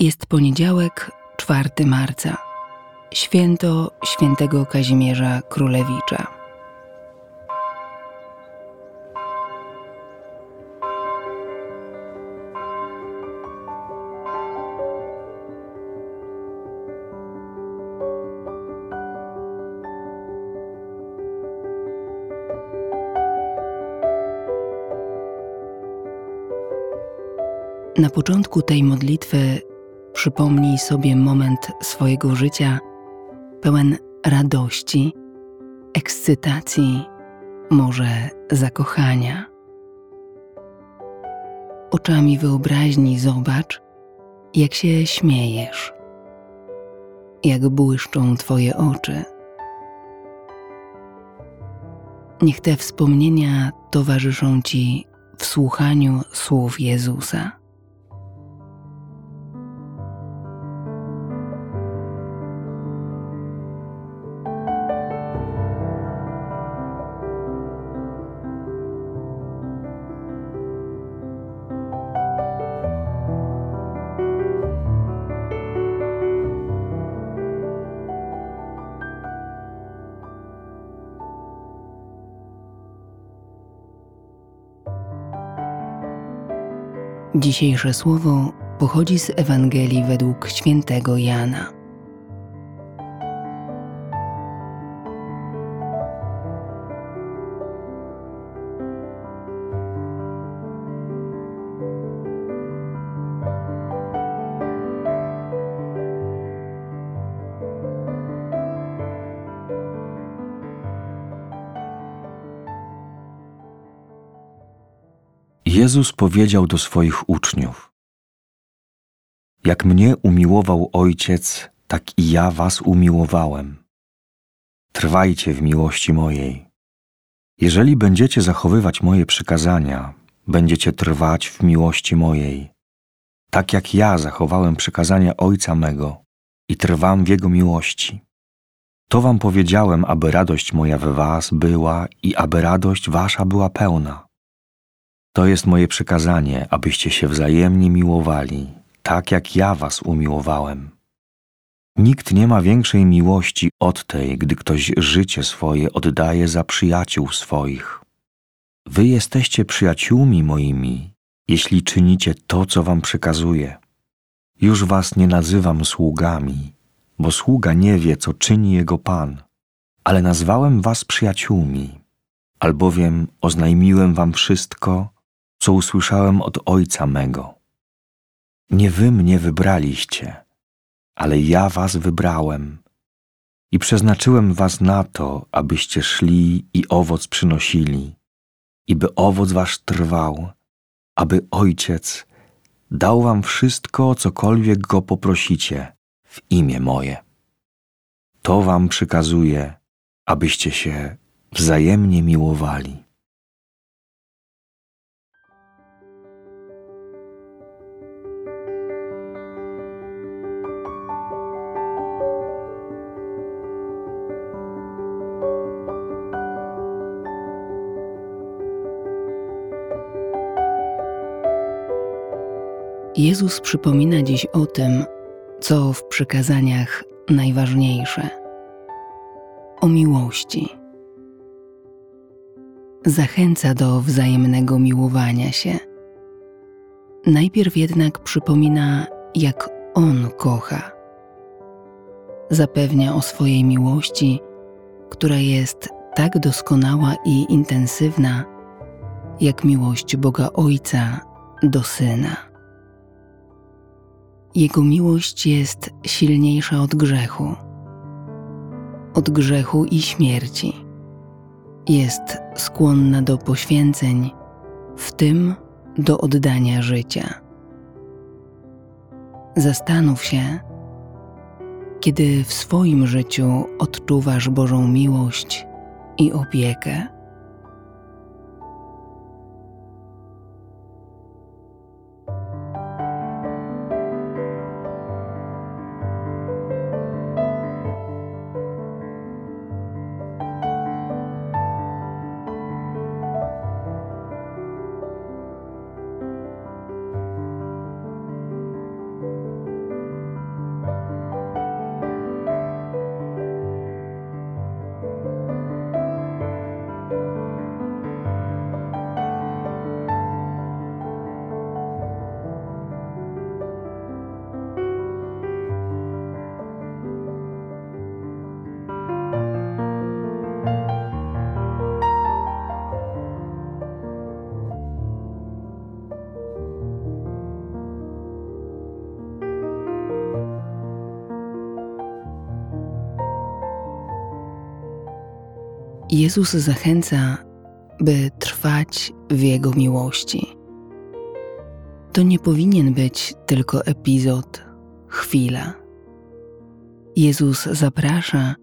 Jest poniedziałek, 4 marca, święto świętego Kazimierza Królewicza. Na początku tej modlitwy przypomnij sobie moment swojego życia pełen radości, ekscytacji, może zakochania. Oczami wyobraźni zobacz, jak się śmiejesz, jak błyszczą Twoje oczy. Niech te wspomnienia towarzyszą Ci w słuchaniu słów Jezusa. Dzisiejsze słowo pochodzi z Ewangelii według świętego Jana. Jezus powiedział do swoich uczniów: Jak mnie umiłował Ojciec, tak i ja was umiłowałem. Trwajcie w miłości mojej. Jeżeli będziecie zachowywać moje przykazania, będziecie trwać w miłości mojej. Tak jak ja zachowałem przykazania Ojca mego i trwam w Jego miłości. To wam powiedziałem, aby radość moja we was była i aby radość wasza była pełna. To jest moje przekazanie, abyście się wzajemnie miłowali, tak jak ja was umiłowałem. Nikt nie ma większej miłości od tej, gdy ktoś życie swoje oddaje za przyjaciół swoich. Wy jesteście przyjaciółmi moimi, jeśli czynicie to, co wam przekazuję. Już was nie nazywam sługami, bo sługa nie wie, co czyni jego pan, ale nazwałem was przyjaciółmi, albowiem oznajmiłem wam wszystko, co usłyszałem od Ojca mego. Nie wy mnie wybraliście, ale ja was wybrałem i przeznaczyłem was na to, abyście szli i owoc przynosili, i by owoc wasz trwał, aby Ojciec dał wam wszystko, cokolwiek go poprosicie w imię moje. To wam przykazuje, abyście się wzajemnie miłowali. Jezus przypomina dziś o tym, co w przykazaniach najważniejsze o miłości. Zachęca do wzajemnego miłowania się. Najpierw jednak przypomina, jak On kocha. Zapewnia o swojej miłości, która jest tak doskonała i intensywna, jak miłość Boga Ojca do Syna. Jego miłość jest silniejsza od grzechu, od grzechu i śmierci. Jest skłonna do poświęceń, w tym do oddania życia. Zastanów się, kiedy w swoim życiu odczuwasz Bożą miłość i opiekę. Jezus zachęca, by trwać w Jego miłości. To nie powinien być tylko epizod, chwila. Jezus zaprasza,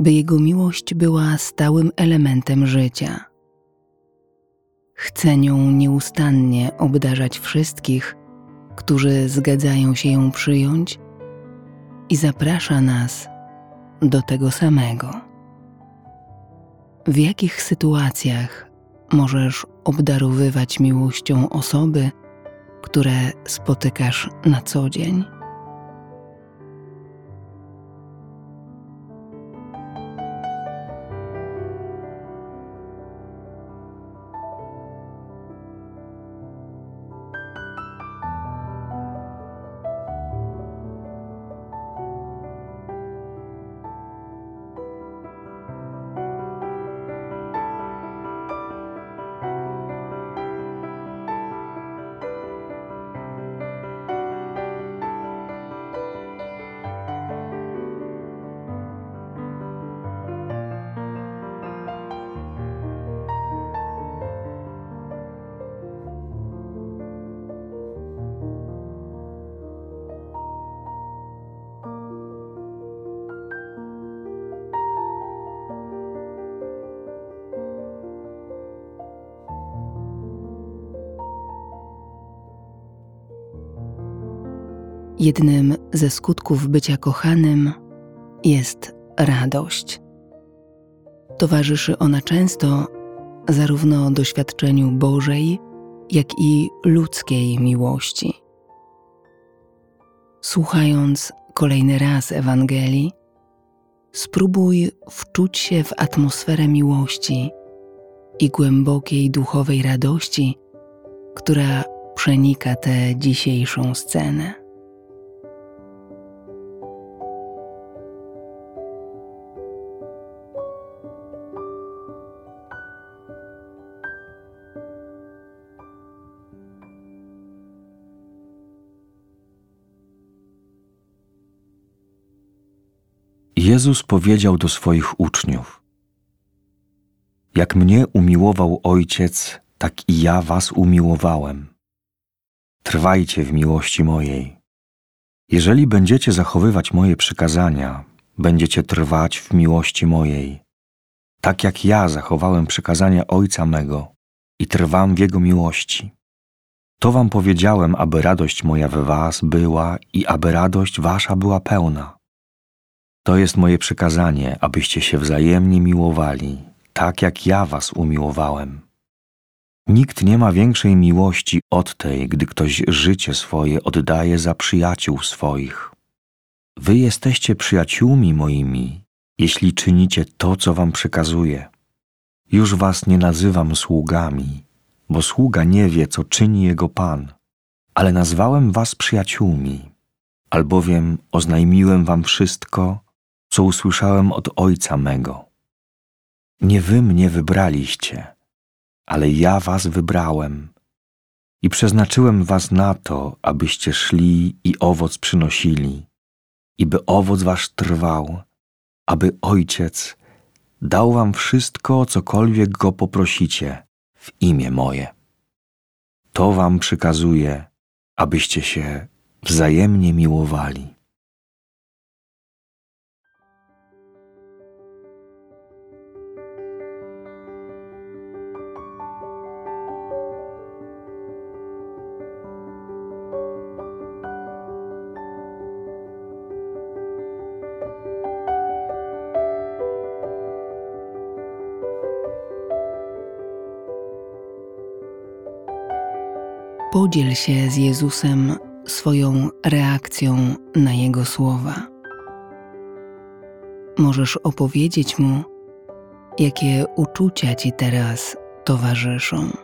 by Jego miłość była stałym elementem życia. Chce nią nieustannie obdarzać wszystkich, którzy zgadzają się ją przyjąć, i zaprasza nas do tego samego. W jakich sytuacjach możesz obdarowywać miłością osoby, które spotykasz na co dzień? Jednym ze skutków bycia kochanym jest radość. Towarzyszy ona często zarówno doświadczeniu Bożej, jak i ludzkiej miłości. Słuchając kolejny raz Ewangelii, spróbuj wczuć się w atmosferę miłości i głębokiej duchowej radości, która przenika tę dzisiejszą scenę. Jezus powiedział do swoich uczniów: Jak mnie umiłował Ojciec, tak i ja was umiłowałem. Trwajcie w miłości mojej. Jeżeli będziecie zachowywać moje przykazania, będziecie trwać w miłości mojej, tak jak ja zachowałem przykazania Ojca mego i trwam w Jego miłości. To wam powiedziałem, aby radość moja we was była i aby radość wasza była pełna. To jest moje przykazanie, abyście się wzajemnie miłowali, tak jak ja was umiłowałem. Nikt nie ma większej miłości od tej, gdy ktoś życie swoje oddaje za przyjaciół swoich. Wy jesteście przyjaciółmi moimi, jeśli czynicie to, co wam przekazuję. Już was nie nazywam sługami, bo sługa nie wie, co czyni jego pan, ale nazwałem was przyjaciółmi, albowiem oznajmiłem wam wszystko, co usłyszałem od Ojca mego. Nie wy mnie wybraliście, ale ja was wybrałem i przeznaczyłem was na to, abyście szli i owoc przynosili, i by owoc wasz trwał, aby Ojciec dał wam wszystko, cokolwiek go poprosicie w imię moje. To wam przykazuje, abyście się wzajemnie miłowali. Podziel się z Jezusem swoją reakcją na Jego słowa. Możesz opowiedzieć Mu, jakie uczucia Ci teraz towarzyszą.